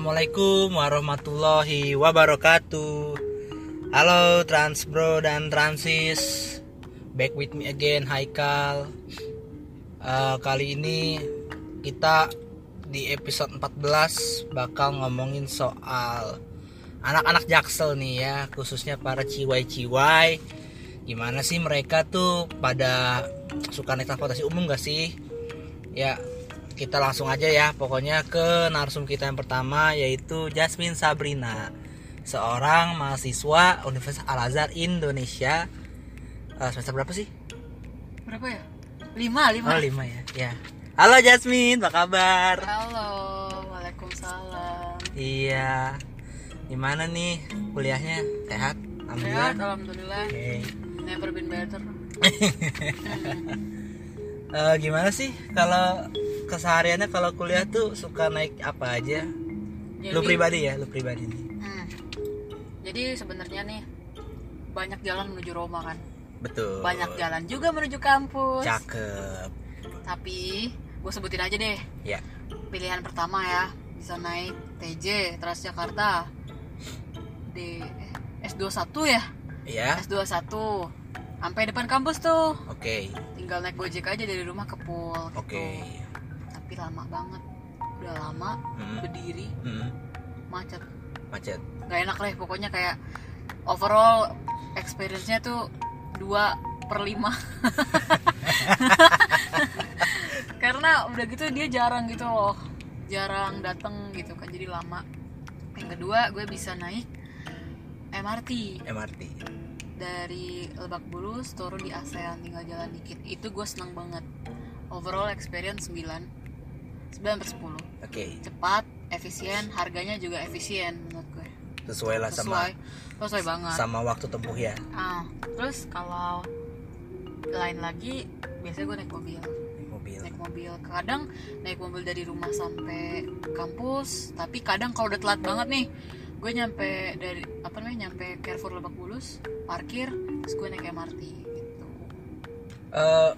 Assalamualaikum warahmatullahi wabarakatuh. Halo Transbro dan Transis. Back with me again Haikal uh, Kali ini kita di episode 14 bakal ngomongin soal anak-anak jaksel nih ya Khususnya para ciwai-ciwai. Gimana sih mereka tuh pada suka naik transportasi umum gak sih? Ya kita langsung aja ya pokoknya ke narsum kita yang pertama yaitu Jasmine Sabrina seorang mahasiswa Universitas Al Azhar Indonesia uh, semester berapa sih? Berapa ya? Lima, lima. Oh lima ya, ya. Halo Jasmine, apa kabar? Halo, waalaikumsalam. Iya, gimana nih kuliahnya? Sehat? Alhamdulillah. Sehat, alhamdulillah. Oke. Never been better. Eh, gimana sih kalau kesehariannya kalau kuliah tuh suka naik apa aja? Jadi, Lu pribadi ya, lu pribadi nih. Hmm. Jadi sebenarnya nih banyak jalan menuju Roma kan. Betul. Banyak jalan juga menuju kampus. Cakep. Tapi gue sebutin aja deh. Ya. Pilihan pertama ya bisa naik TJ Transjakarta di eh, S21 ya. Ya. S21 sampai depan kampus tuh. Oke. Tinggal naik Gojek aja dari rumah ke pool. gitu. Tapi lama banget. Udah lama Hmm. berdiri Hmm. macet Macet. nggak enak deh pokoknya kayak overall experience-nya tuh 2 per 5 karena udah gitu dia jarang gitu loh jarang dateng gitu kan jadi lama yang kedua gue bisa naik MRT MRT. dari Lebak Bulus turun di ASEAN tinggal jalan dikit itu gue seneng banget overall experience 9 9 per 10 Oke. cepat efisien harganya juga efisien menurut gue Sesuai lah sama sesuai banget sama waktu tempuh ya. ah terus kalau lain lagi biasanya gue naik mobil Naik mobil. naik mobil kadang naik mobil dari rumah sampai kampus tapi kadang kalau udah telat banget nih gue nyampe dari apa namanya nyampe Carrefour Lebak Bulus parkir terus gue naik MRT gitu Eh,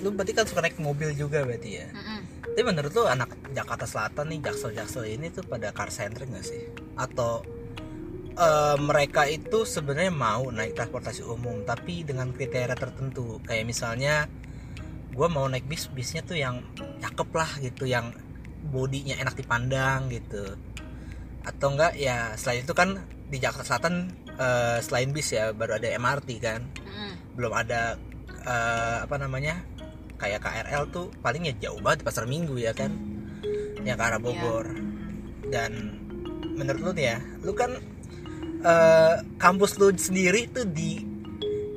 lu berarti kan suka naik mobil juga berarti ya. Mm-mm. Tapi menurut lu anak Jakarta Selatan nih jaksel-jaksel ini tuh pada car centric gak sih? Atau eh, mereka itu sebenarnya mau naik transportasi umum tapi dengan kriteria tertentu kayak misalnya gue mau naik bis bisnya tuh yang cakep lah gitu yang bodinya enak dipandang gitu atau enggak ya selain itu kan di Jakarta Selatan eh, selain bis ya baru ada MRT kan Mm-mm. belum ada eh, apa namanya kayak KRL tuh paling ya jauh banget di pasar Minggu ya kan. Yang ke arah Bogor. Dan menurut lu nih ya lu kan eh, kampus lu sendiri tuh di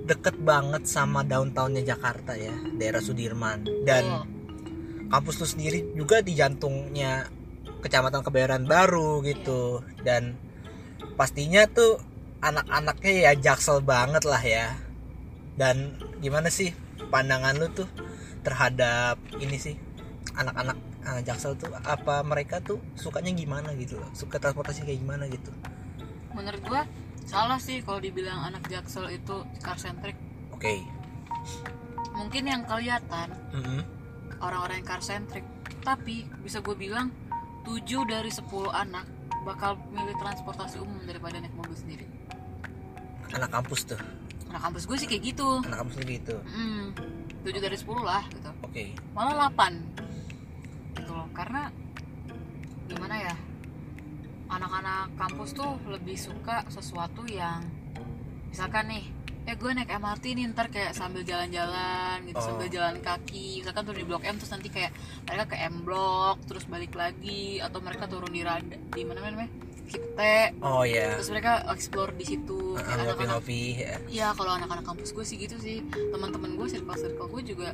deket banget sama downtownnya Jakarta ya daerah Sudirman. Dan Oh, kampus lu sendiri juga di jantungnya kecamatan Kebayoran Baru gitu. Dan pastinya tuh anak-anaknya ya jaksel banget lah ya. Dan gimana sih pandangan lu tuh terhadap ini sih anak-anak eh, jaksel tuh apa mereka tuh sukanya gimana gitu loh? Suka transportasi kayak gimana gitu? Menurut gue salah sih kalau dibilang anak jaksel itu car centric. Oke. Mungkin yang kelihatan Mm-mm. orang-orang yang car centric. Tapi bisa gue bilang 7 dari 10 anak bakal milih transportasi umum daripada naik mobil sendiri. Anak kampus tuh? Anak kampus gue sih kayak gitu. Anak kampus gitu? Hmm, 7 dari 10 lah gitu. Oke. Malah 8 gitu loh karena gimana ya anak-anak kampus tuh lebih suka sesuatu yang misalkan nih eh gue naik MRT nih ntar kayak sambil jalan-jalan gitu Oh. sambil jalan kaki misalkan turun di blok M terus nanti kayak mereka ke M blok terus balik lagi atau mereka turun di rada di mana namanya? Cipte oh ya terus mereka explore di situ Ah, Kayak anak-anak ngopi-ngopi ya. Iya kalau anak-anak kampus gue sih gitu sih. Teman-teman gue circle circle gue juga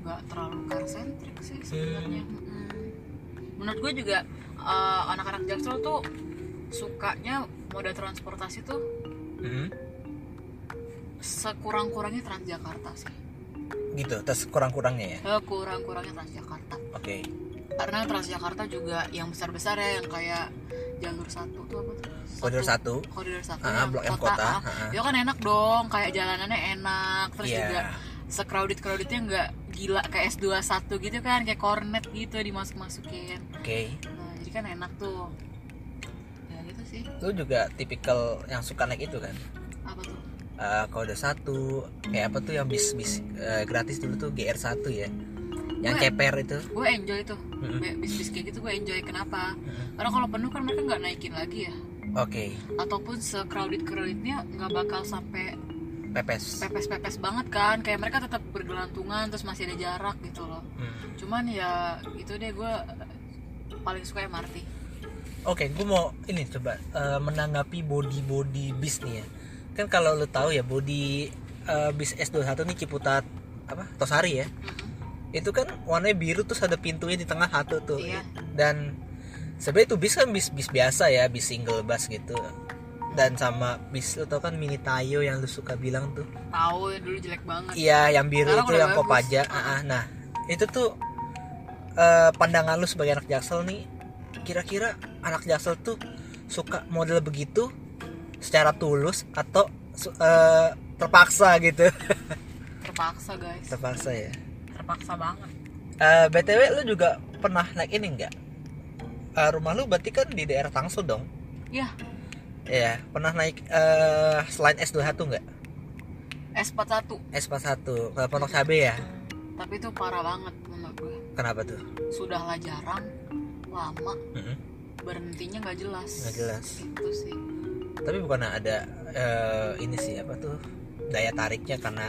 nggak terlalu car centric sih sebenarnya. Mm-mm. menurut gue juga eh, anak-anak jaksel tuh sukanya moda transportasi tuh Mm-mm. sekurang-kurangnya Transjakarta sih. Gitu terus kurang-kurangnya ya? Sekurang-kurangnya Transjakarta. Oke. Karena Transjakarta juga yang besar-besar ya yang kayak jalur satu tuh apa tuh koridor satu. koridor satu Ah, yang blok M kota, ah. ah. itu kan enak dong kayak jalanannya enak terus Iya. juga secrowded crowdednya nggak gila kayak S21 gitu kan kayak cornet gitu dimasuk masukin oke. Nah, jadi kan enak tuh. Sih. Lu juga tipikal yang suka naik itu kan? Apa tuh? Eh, kalau udah satu. Kayak apa tuh yang bis bis eh, gratis dulu tuh GR 1 ya? Yang Gue- ceper itu. gue enjoy tuh. Mm-mm. Kayak bis-bis kayak gitu gue enjoy. Kenapa? Mm-mm. karena kalau penuh kan mereka nggak naikin lagi ya oke ataupun se-crowded crowdednya nggak bakal sampai pepes pepes-pepes banget kan kayak mereka tetap bergelantungan terus masih ada jarak gitu loh Hmm. cuman ya itu deh gue paling suka MRT Oke, gue mau ini coba eh, menanggapi body body bis nih ya. Kan kalau lu tahu ya body eh, bis S21 nih Ciputat apa? Tosari ya. Mm-mm. Itu kan warnanya biru terus ada pintunya di tengah satu tuh. Iya. Dan sebenarnya itu bis kan bis bis biasa ya, bis single bus gitu. Dan sama bis lu tau kan mini Tayo yang lu suka bilang tuh. tahu ya dulu jelek banget Iya, yang biru Sekarang itu yang bagus. Kopaja. Ah, ah. Nah, itu tuh eh, pandangan lu sebagai anak Jaksel nih, kira-kira anak Jaksel tuh suka model begitu secara tulus atau eh, terpaksa gitu? terpaksa guys terpaksa ya. terpaksa banget Eh, btw lu juga pernah naik ini enggak? rumah lu berarti kan di daerah Tangsel dong? ya Iya, pernah naik eh, selain S21 enggak? S41 S41 ke Pondok Cabe ya? tapi itu parah banget menurut gue Kenapa tuh? sudahlah jarang lama Mm-mm. berhentinya nggak jelas Nggak jelas. itu sih tapi bukan ada eh, ini sih apa tuh daya tariknya karena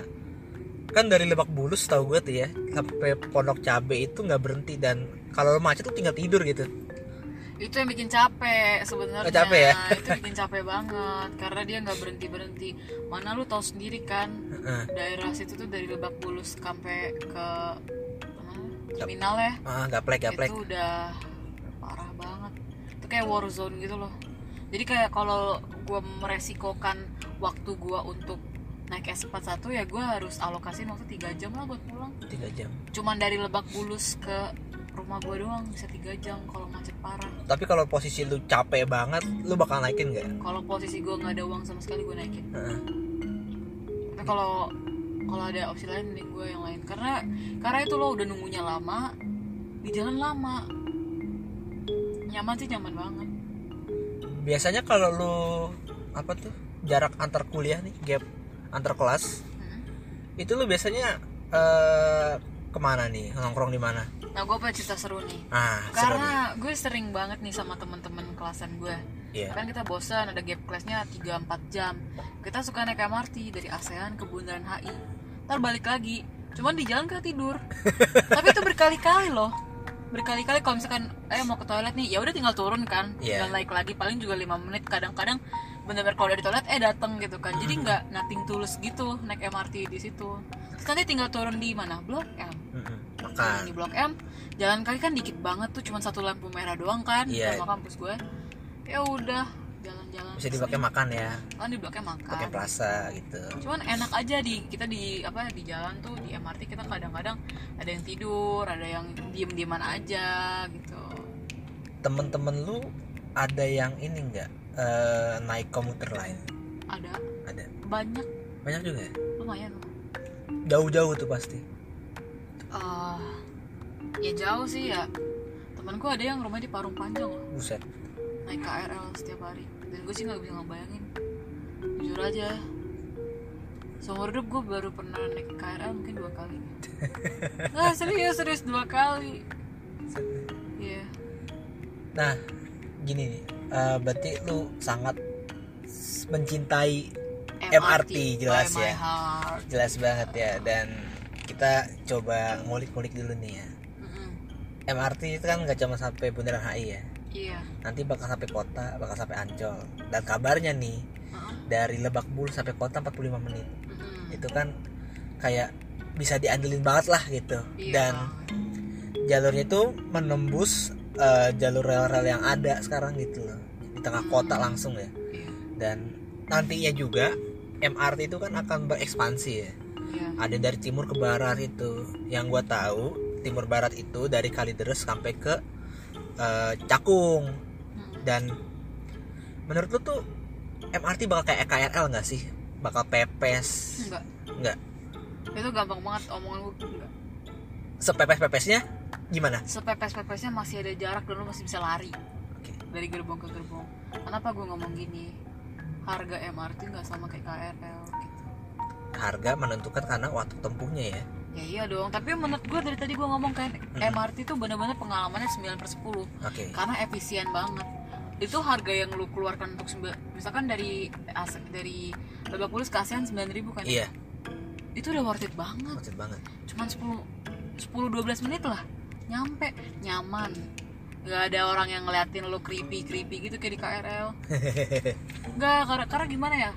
kan dari Lebak Bulus tahu gue tuh ya sampai Pondok Cabe itu nggak berhenti dan kalau macet tuh tinggal tidur gitu itu yang bikin capek sebenarnya. Oh, capek ya? itu bikin capek banget karena dia nggak berhenti berhenti mana lu tahu sendiri kan Heeh. daerah situ tuh dari Lebak Bulus sampai ke terminal ya. Ah gaplek gaplek. Itu udah parah banget. Itu kayak war zone gitu loh. Jadi kayak kalau gue meresikokan waktu gue untuk naik S41 ya gue harus alokasiin waktu 3 jam lah buat pulang. Tiga jam. Cuman dari Lebak Bulus ke rumah gue doang bisa 3 jam kalau macet parah. Tapi kalau posisi lu capek banget lu bakal naikin nggak? Kalau posisi gue nggak ada uang sama sekali gue naikin. Heeh. tapi kalau kalau ada opsi lain mending gue yang lain. Karena karena itu lo udah nunggunya lama di jalan lama. Nyaman sih nyaman banget. Biasanya kalau lu apa tuh jarak antar kuliah nih gap antar kelas Hmm. itu lu biasanya eh ke mana nih? Nongkrong di mana nah gue punya cerita seru nih. Ah seru nih. karena gue sering banget nih sama temen-temen kelasan gue iya. Kan kita bosan ada gap kelasnya 3-4 jam. Kita suka naik MRT dari ASEAN ke Bundaran HI ntar balik lagi. Cuman di jalan kita tidur. Tapi itu berkali-kali loh. Berkali-kali kalau misalkan eh mau ke toilet nih ya udah tinggal turun kan. Iya. tinggal naik lagi paling juga lima menit. Kadang-kadang bener-bener kalau udah di toilet eh dateng gitu kan. Jadi nggak nothing tulus gitu naik MRT di situ. Terus nanti tinggal turun di mana? Blok M makan di blok M jalan kaki kan dikit banget tuh cuma satu lampu merah doang kan Iya. sama kampus gue. Ya udah jalan-jalan bisa dipakai makan ya? Kan di bloknya makan. Pakai plaza gitu. Cuman enak aja di kita di apa di jalan tuh di MRT kita kadang-kadang ada yang tidur ada yang diem dieman aja gitu. Temen-temen lu ada yang ini enggak eh, naik komuter lain? Ada. Ada. Banyak. Banyak juga ya? lumayan. Jauh-jauh tuh pasti Eh, ya jauh sih ya. Temanku ada yang rumahnya di Parung Panjang loh. Buset. Naik KRL setiap hari. Dan gue sih nggak bisa ngebayangin. Jujur aja. Seumur hidup gue baru pernah naik KRL mungkin dua kali. Nggak serius serius dua kali. Iya. Nah gini nih. Eh, berarti lu sangat mencintai MRT, jelas by my ya. heart. jelas banget ya. Dan kita coba ngulik-ngulik dulu nih ya. Mm-mm. MRT itu kan nggak cuma sampai Bundaran HI ya? Iya. Nanti bakal sampai kota bakal sampai Ancol. Dan kabarnya nih Heeh. dari Lebak Bulus sampai kota 45 menit. Mm-mm. itu kan kayak bisa diandelin banget lah gitu. Iya. Dan jalurnya itu menembus eh, jalur rel-rel yang ada sekarang gitu loh. Di tengah kota langsung ya. Iya. Dan nantinya juga MRT itu kan akan berekspansi ya iya. Ada dari timur ke barat itu. Yang gua tahu timur barat itu dari Kalideres sampai ke eh, Cakung. Mm-mm. dan menurut lu tuh MRT bakal kayak KRL nggak sih? Bakal pepes? Enggak nggak. Itu gampang banget omongan gue enggak sepepes pepesnya gimana? Sepepes pepesnya masih ada jarak dan lu masih bisa lari Oke. dari gerbong ke gerbong. Kenapa gue ngomong gini? Harga MRT nggak sama kayak KRL harga menentukan karena waktu tempuhnya ya. Ya iya dong. Tapi menurut gue dari tadi gue ngomong kan MRT tuh bener-bener pengalamannya 9 per 10 oke. Karena efisien banget. Itu harga yang lu keluarkan untuk misalkan dari dari Lebak Bulus ke ASEAN 9000 kan iya. Itu udah worth it banget. Maksud banget. Cuman 10 10 12 menit lah. Nyampe. Nyaman. Nggak ada orang yang ngeliatin lo creepy creepy gitu kayak di KRL nggak karena karena gimana ya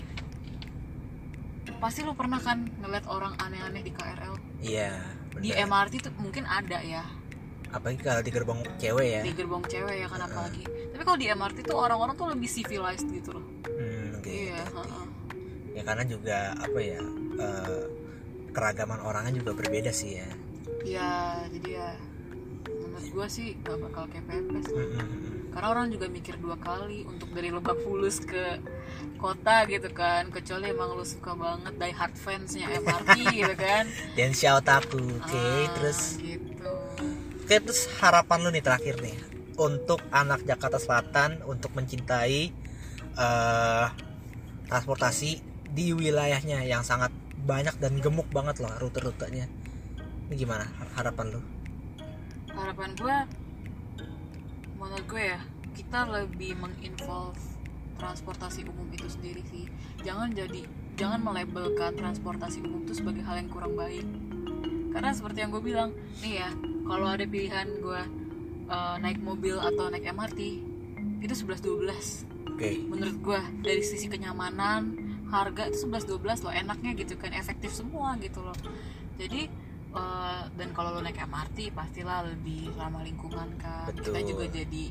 pasti lo pernah kan ngeliat orang aneh-aneh di KRL iya di MRT tuh mungkin ada ya. Apalagi kalau di gerbong cewek ya. Di gerbong cewek ya kan apalagi. Tapi kalau di MRT tuh orang-orang tuh lebih civilized gitu loh. Hmm, oke iya heeh. ya karena juga apa ya eh, keragaman orangnya juga berbeda sih ya. Ya jadi ya menurut gua sih gak bakal kayak pepes. Hmm, hmm. karena orang juga mikir dua kali untuk dari Lebak Bulus ke kota gitu kan. Kecuali emang lu suka banget die hard fansnya MRT gitu kan. Dan shout aku oke Ah, terus? gitu. Oke terus harapan lu nih terakhir nih untuk anak Jakarta Selatan untuk mencintai eh transportasi di wilayahnya yang sangat banyak dan gemuk banget loh rute-rutenya. Ini gimana har- harapan lu harapan gue menurut gue ya kita lebih menginvolve transportasi umum itu sendiri sih. Jangan jadi jangan melabelkan transportasi umum itu sebagai hal yang kurang baik. Karena seperti yang gue bilang nih ya kalau ada pilihan gue eh, naik mobil atau naik MRT itu 11-12 oke. Menurut gue dari sisi kenyamanan harga itu 11-12 loh enaknya gitu kan efektif semua gitu loh. Jadi eh, dan kalau lo naik MRT pastilah lebih ramah lingkungan kan. Kita Betul. juga jadi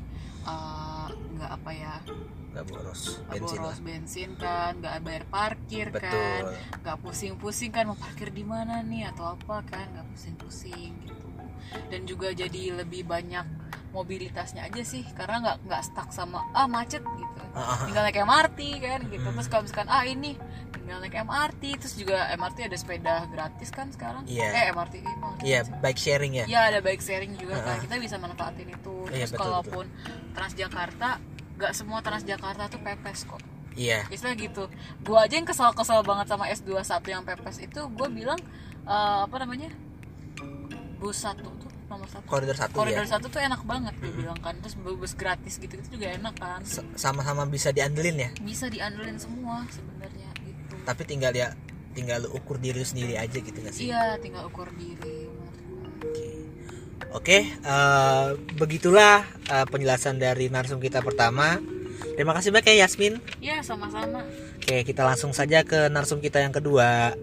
eh, nggak apa ya nggak boros bensin lah. boros bensin kan. Nggak bayar parkir kan. Betul. Nggak pusing-pusing kan. Mau parkir di mana nih atau apa kan. Nggak pusing-pusing gitu. Dan juga jadi lebih banyak mobilitasnya aja sih karena nggak nggak stuck sama ah macet gitu. Ah, ah, tinggal naik MRT kan gitu. Hmm. terus kalau misalkan ah ini tinggal naik MRT terus juga MRT ada sepeda gratis kan sekarang? Iya. eh MRT iya bike sharing ya? Ya ada bike sharing juga kan Ah, ah. kita bisa manfaatin itu. Iya, terus betul, kalaupun Transjakarta nggak semua Transjakarta tuh pepes kok. Iya. Istilah gitu. Gua aja yang kesal-kesal banget sama S21 yang pepes itu gue bilang eh, apa namanya? Bus satu tuh nomor satu. Koridor satu koridor ya satu tuh enak banget gue bilang kan. Terus bus gratis gitu itu juga enak kan. Sama-sama bisa diandelin ya? Bisa diandelin semua tapi tinggal ya tinggal lu ukur diri lu sendiri aja gitu nggak sih iya tinggal ukur diri. Oke, Oke, eh, begitulah eh, penjelasan dari narsum kita pertama. Terima kasih banyak ya Yasmin. iya sama-sama Oke, kita langsung saja ke narsum kita yang kedua.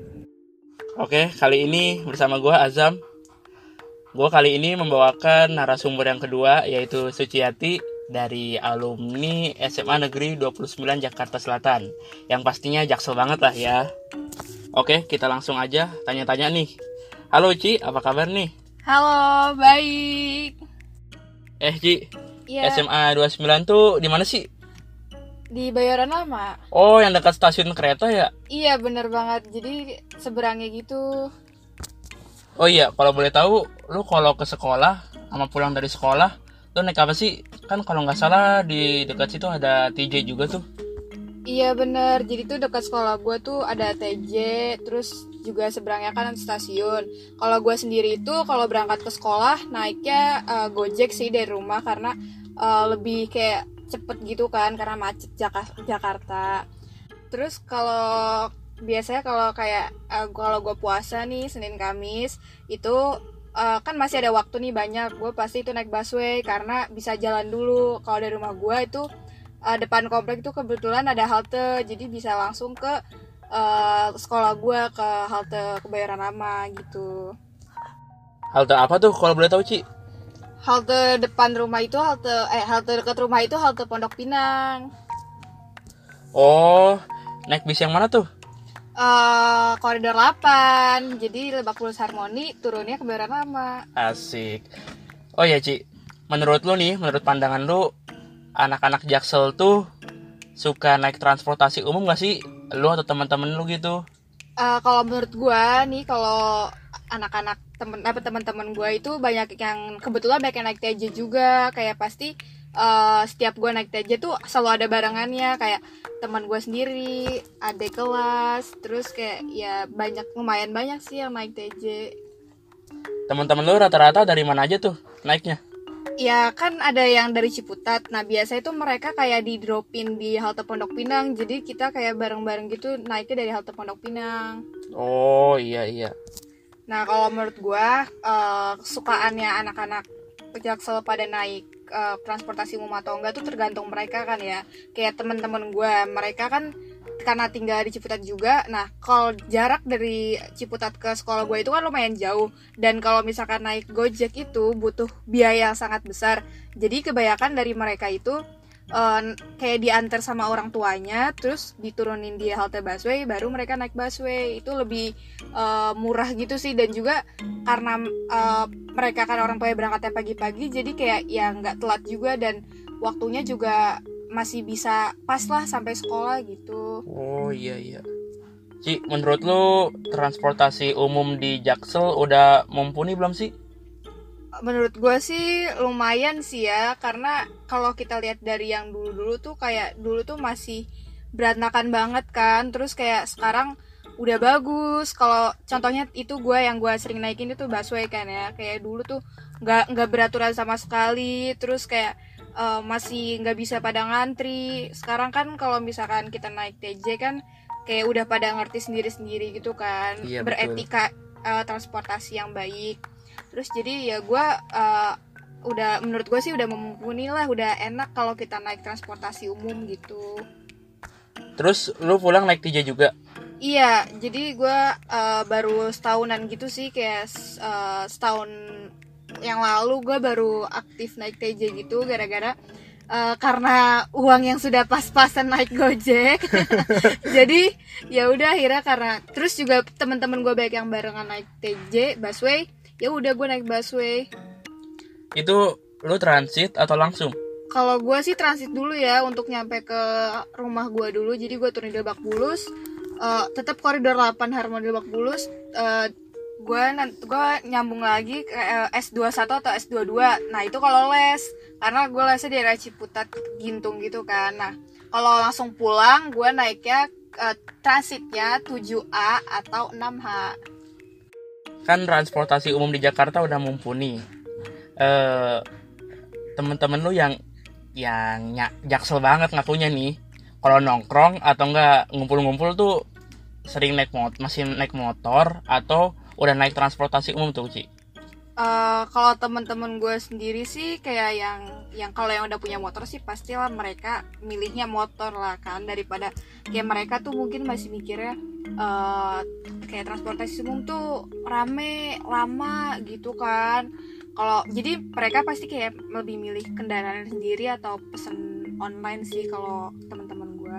Oke, kali ini bersama gua Azam. Gua kali ini membawakan narasumber yang kedua yaitu Suciati dari alumni SMA Negeri 29 Jakarta Selatan. Yang pastinya jaksel banget lah ya. Oke, kita langsung aja tanya-tanya nih. Halo Ci, apa kabar nih? Halo, baik. Eh Ci, Iya, SMA 29 tuh di mana sih? di Bayoran Lama. Oh, yang dekat stasiun kereta ya? Iya, bener banget. Jadi seberangnya gitu. Oh iya, kalau boleh tahu, lu kalau ke sekolah sama pulang dari sekolah, lu naik apa sih? Kan kalau nggak salah di dekat situ ada TJ juga tuh. Iya bener. Jadi tuh dekat sekolah gue tuh ada TJ, terus juga seberangnya kan stasiun. Kalau gue sendiri itu kalau berangkat ke sekolah naiknya eh, Gojek sih dari rumah karena eh, lebih kayak cepet gitu kan karena macet Jaka- Jakarta. Terus kalau biasanya kalau kayak eh, kalau gue puasa nih Senin Kamis itu eh, kan masih ada waktu nih banyak gue pasti itu naik busway karena bisa jalan dulu kalau dari rumah gue itu eh, depan komplek itu kebetulan ada halte jadi bisa langsung ke eh, sekolah gue ke halte kebayoran lama gitu Halte apa tuh kalau boleh tahu, Ci? halte depan rumah itu halte eh halte dekat rumah itu halte Pondok Pinang Oh, naik bis yang mana tuh? Eh koridor 8 jadi Lebak Bulus Harmoni turunnya kebayoran lama Asik. Oh ya, Ci. Menurut lu nih, menurut pandangan lu, anak-anak Jaksel tuh suka naik transportasi umum gak sih? Lu atau teman-teman lu gitu? Eh, kalau menurut gua nih kalau anak-anak temen apa teman-teman gua itu banyak yang kebetulan banyak yang naik TJ juga kayak pasti eh, setiap gue naik TJ tuh selalu ada barengannya kayak teman gue sendiri, adik kelas, terus kayak ya banyak lumayan banyak sih yang naik TJ. Teman-teman lu rata-rata dari mana aja tuh naiknya? Ya kan ada yang dari Ciputat. Nah biasa itu mereka kayak di dropin di halte Pondok Pinang. Jadi kita kayak bareng-bareng gitu naiknya dari halte Pondok Pinang. Oh iya iya. Nah kalau menurut gua eh, kesukaannya anak-anak Jaksel pada naik eh, transportasi umum atau enggak tuh tergantung mereka kan ya. Kayak teman-teman gua, mereka kan karena tinggal di Ciputat juga. Nah kalau jarak dari Ciputat ke sekolah gue itu kan lumayan jauh. Dan kalau misalkan naik Gojek itu butuh biaya yang sangat besar. Jadi kebanyakan dari mereka itu eh, kayak diantar sama orang tuanya, terus diturunin di halte busway, baru mereka naik busway. Itu lebih eh, murah gitu sih dan juga karena eh, mereka kan orang tuanya berangkatnya pagi-pagi, jadi kayak ya nggak telat juga dan waktunya juga masih bisa pas lah sampai sekolah gitu. Oh iya iya. Ci, menurut lu transportasi umum di Jaksel udah mumpuni belum sih? Menurut gue sih lumayan sih ya karena kalau kita lihat dari yang dulu-dulu tuh kayak dulu tuh masih berantakan banget kan terus kayak sekarang udah bagus. Kalau contohnya itu gue yang gue sering naikin itu busway kan ya kayak dulu tuh nggak nggak beraturan sama sekali terus kayak eh, masih nggak bisa pada ngantri. Sekarang kan kalau misalkan kita naik TJ kan kayak udah pada ngerti sendiri-sendiri gitu kan Iya, betul. beretika eh, transportasi yang baik terus jadi ya gue eh, udah menurut gue sih udah mumpuni lah udah enak kalau kita naik transportasi umum gitu Terus lu pulang naik TJ juga? Iya, jadi gue eh, baru setahunan gitu sih kayak eh, setahun yang lalu gue baru aktif naik TJ gitu gara-gara eh, karena uang yang sudah pas-pasan naik Gojek. jadi ya udah akhirnya karena terus juga teman-teman gue banyak yang barengan naik TJ, busway. Ya udah gue naik busway. Itu lu transit atau langsung? Kalau gue sih transit dulu ya untuk nyampe ke rumah gue dulu. Jadi gue turun di Lebak Bulus. Eh, tetap koridor 8 Harmoni Lebak Bulus. Eh, gue gue nyambung lagi ke eh, S21 atau S22. Nah itu kalau les karena gue lesnya di daerah Ciputat Gintung gitu kan. Nah kalau langsung pulang gue naiknya eh, transitnya 7A atau 6H. Kan transportasi umum di Jakarta udah mumpuni. Eh temen-temen lu yang yang nya- jaksel banget ngakunya nih. Kalau nongkrong atau enggak ngumpul-ngumpul tuh sering naik mot masih naik motor atau udah naik transportasi umum tuh, Ci. Eh, kalau teman-teman gue sendiri sih kayak yang yang kalau yang udah punya motor sih pastilah mereka milihnya motor lah kan. Daripada kayak mereka tuh mungkin masih mikirnya eh kayak transportasi umum tuh rame lama gitu kan. Kalau jadi mereka pasti kayak lebih milih kendaraan sendiri atau pesen online sih kalau teman-teman gue.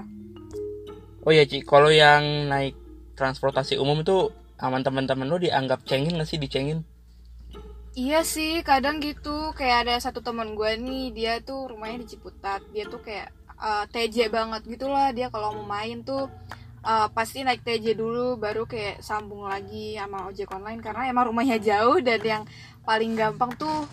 Oh iya, Ci, kalau yang naik transportasi umum itu aman teman-teman lu dianggap cengin nggak sih? Dicengin? Iya sih, kadang gitu. Kayak ada satu teman gue nih, dia tuh rumahnya di Ciputat. Dia tuh kayak eh, TJ banget gitu lah. Dia kalau mau main tuh eh, pasti naik TJ dulu, baru kayak sambung lagi sama ojek online karena emang rumahnya jauh dan yang paling gampang tuh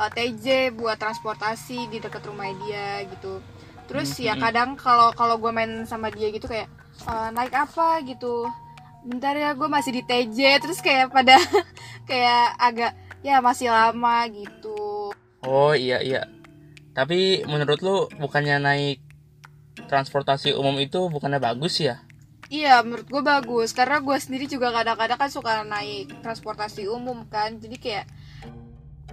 eh, TJ buat transportasi di dekat rumah dia gitu. Terus ya Mhm. kadang kalau kalau gue main sama dia gitu kayak "Eh, naik apa gitu. Bentar ya, gue masih di TJ. Terus kayak pada kayak agak ya masih lama gitu Oh iya iya. Tapi menurut lu bukannya naik transportasi umum itu bukannya bagus ya? iya menurut gue bagus karena gue sendiri juga kadang-kadang kan suka naik transportasi umum kan jadi kayak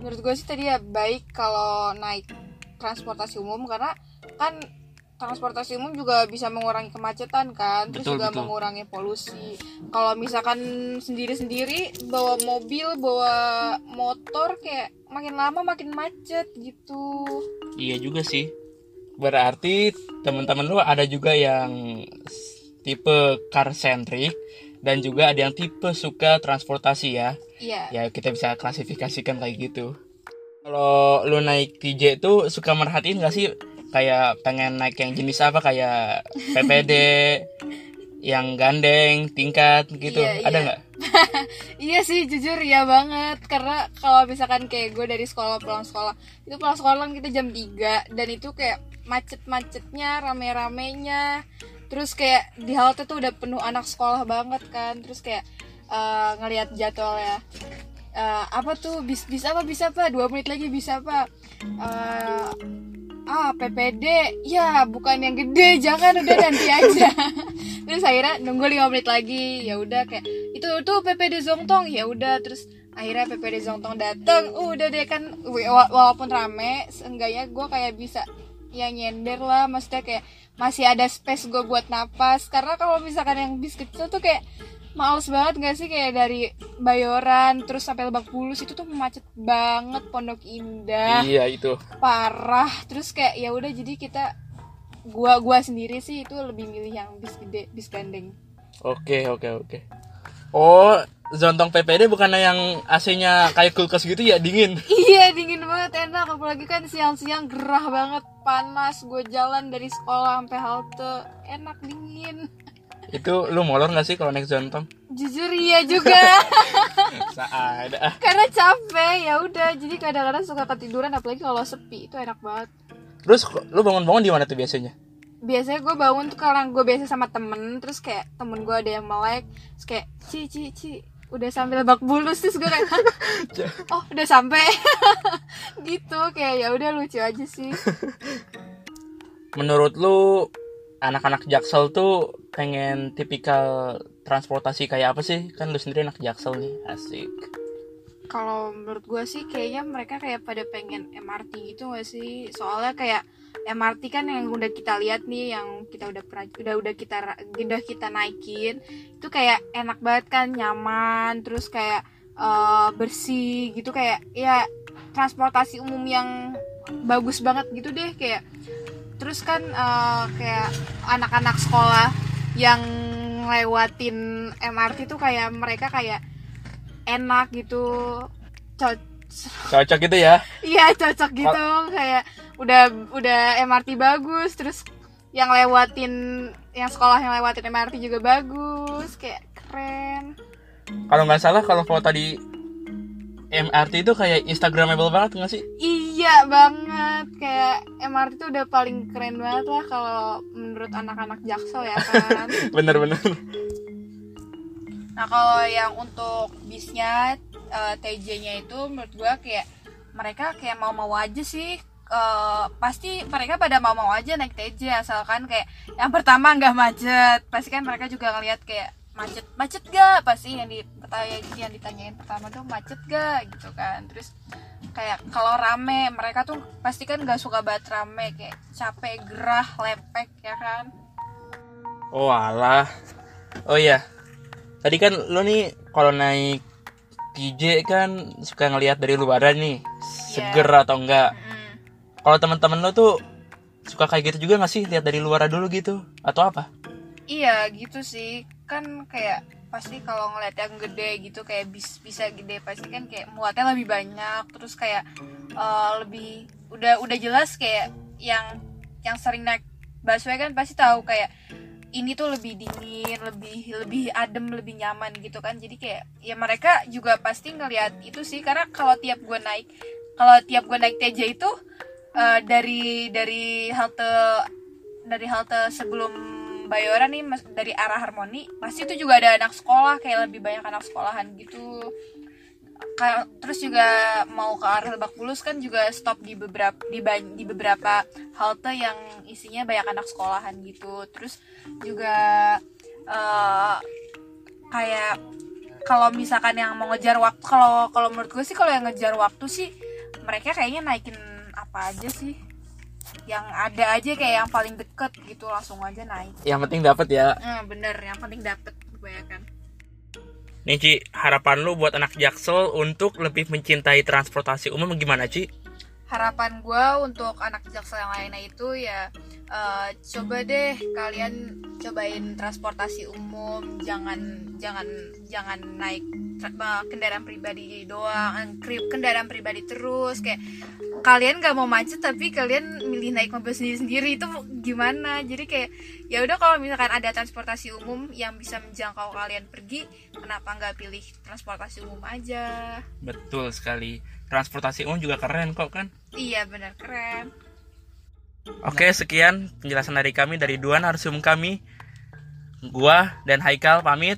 menurut gue sih tadi ya baik kalau naik transportasi umum karena kan transportasi umum juga bisa mengurangi kemacetan kan terus Betul, juga betul. mengurangi polusi kalau misalkan sendiri-sendiri bawa mobil bawa motor kayak makin lama makin macet gitu Iya juga sih. Berarti teman-teman lu ada juga yang tipe car centric dan juga ada yang tipe suka transportasi ya. iya Ya kita bisa klasifikasikan kayak gitu. Kalau lu naik TJ tuh suka merhatiin gak sih kayak pengen naik yang jenis apa kayak PPD yang gandeng tingkat gitu. Iya, ada iya. nggak? Iya sih jujur ya banget. Karena kalau misalkan kayak gue dari sekolah pulang sekolah itu pulang sekolah kan kita jam 3 dan itu kayak macet-macetnya rame-ramenya. Terus kayak di halte tuh udah penuh anak sekolah banget kan. Terus kayak eh, ngelihat jadwalnya. Eh, apa tuh bis bisa apa bisa apa? Dua menit lagi bisa apa? Eh, ah PPD ya bukan yang gede. Jangan udah nanti aja. Terus akhirnya nunggu lima menit lagi. Ya udah kayak itu tuh PPD Zongtong. Ya udah terus akhirnya PPD Zongtong dateng. Uh, udah deh kan wa- walaupun rame seenggaknya gue kayak bisa ya nyender lah. Maksudnya kayak masih ada space gue buat napas. Karena kalau misalkan yang bis kecil tuh kayak males banget gak sih kayak dari Bayoran terus sampai Lebak Bulus itu tuh macet banget Pondok Indah. Iya itu. Parah. Terus kayak ya udah jadi kita gua gua sendiri sih itu lebih milih yang bis gede bis gandeng. Oke oke oke. Oh zontong PPD bukannya yang AC-nya kayak kulkas gitu ya? Dingin. Iya dingin banget enak. Apalagi kan siang-siang gerah banget panas. Gue jalan dari sekolah sampai halte enak dingin itu lu molor nggak sih kalau naik zontong? Jujur iya juga. Saat ah karena capek ya udah. Jadi kadang-kadang suka ketiduran apalagi kalau sepi. Itu enak banget. Terus lu bangun-bangun di mana tuh biasanya? Biasanya gue bangun tuh karena gue biasa sama temen terus kayak temen gue ada yang melek terus kayak ci ci ci. Udah sampai lebak bulus terus gue kayak "Hah? oh udah sampai. Gitu kayak ya udah lucu aja sih. Menurut lu anak-anak jaksel tuh pengen tipikal transportasi kayak apa sih? Kan lu sendiri anak jaksel nih asik. Kalau menurut gue sih kayaknya mereka kayak pada pengen MRT gitu gak sih? Soalnya kayak MRT kan yang udah kita lihat nih yang kita udah pernah udah udah kita udah kita naikin itu kayak enak banget kan nyaman terus kayak eh, bersih gitu kayak ya transportasi umum yang bagus banget gitu deh kayak terus kan eh, kayak anak-anak sekolah yang lewatin MRT tuh kayak mereka kayak enak gitu Co- cocok gitu ya? Iya cocok gitu. Kayak udah udah MRT bagus terus yang lewatin yang sekolah yang lewatin MRT juga bagus kayak keren. Kalau nggak salah kalau foto di MRT itu kayak Instagramable banget nggak sih? Iya banget kayak MRT tuh udah paling keren banget lah kalau menurut anak-anak jaksel ya kan. Bener-bener Nah kalau yang untuk bisnya eh, TJ-nya itu menurut gua kayak mereka kayak mau-mau aja sih. Eh, pasti mereka pada mau-mau aja naik TJ asalkan kayak yang pertama nggak macet. Pasti kan mereka juga ngelihat kayak macet macet gak pasti yang di yang ditanyain pertama tuh macet gak gitu kan. Terus kayak kalau rame mereka tuh pasti kan nggak suka banget rame kayak capek gerah lepek ya kan? Oh alah. Oh iya. Tadi kan lu nih kalau naik TJ kan suka ngelihat dari luaran nih seger atau enggak Mm. kalau teman-teman lu tuh suka kayak gitu juga nggak sih lihat dari luar dulu gitu? Atau apa? Iya gitu sih kan kayak pasti kalau ngeliat yang gede gitu kayak bis bisa gede pasti kan kayak muatnya lebih banyak terus kayak eh, lebih udah udah jelas kayak yang yang sering naik busway kan pasti tahu kayak ini tuh lebih dingin lebih lebih adem lebih nyaman gitu kan. Jadi kayak ya mereka juga pasti ngelihat itu sih karena kalau tiap gue naik kalau tiap gue naik TJ itu eh, dari dari halte dari halte sebelum Bayoran nih dari arah Harmoni pasti itu juga ada anak sekolah kayak lebih banyak anak sekolahan gitu. Terus juga mau ke arah Lebak Bulus kan juga stop di beberapa di, di beberapa halte yang isinya banyak anak sekolahan gitu. Terus juga eh, kayak kalau misalkan yang mau ngejar waktu kalau kalau menurut gue sih kalau yang ngejar waktu sih mereka kayaknya naikin apa aja sih yang ada aja kayak yang paling deket gitu langsung aja naik. Yang penting dapat ya. Hmm, bener, yang penting dapet kebanyakan. nih Ci harapan lu buat anak jaksel untuk lebih mencintai transportasi umum gimana Ci? Harapan gue untuk anak jaksel yang lainnya itu ya eh, coba deh kalian cobain transportasi umum, jangan jangan jangan naik kendaraan pribadi doang eh, kendaraan pribadi terus kayak kalian gak mau macet tapi kalian milih naik mobil sendiri sendiri itu gimana jadi kayak ya udah kalau misalkan ada transportasi umum yang bisa menjangkau kalian pergi kenapa nggak pilih transportasi umum aja Betul sekali. Transportasi umum juga keren kok kan. iya benar keren Oke, sekian penjelasan dari kami dari dua narsum kami. Gua dan Haikal pamit.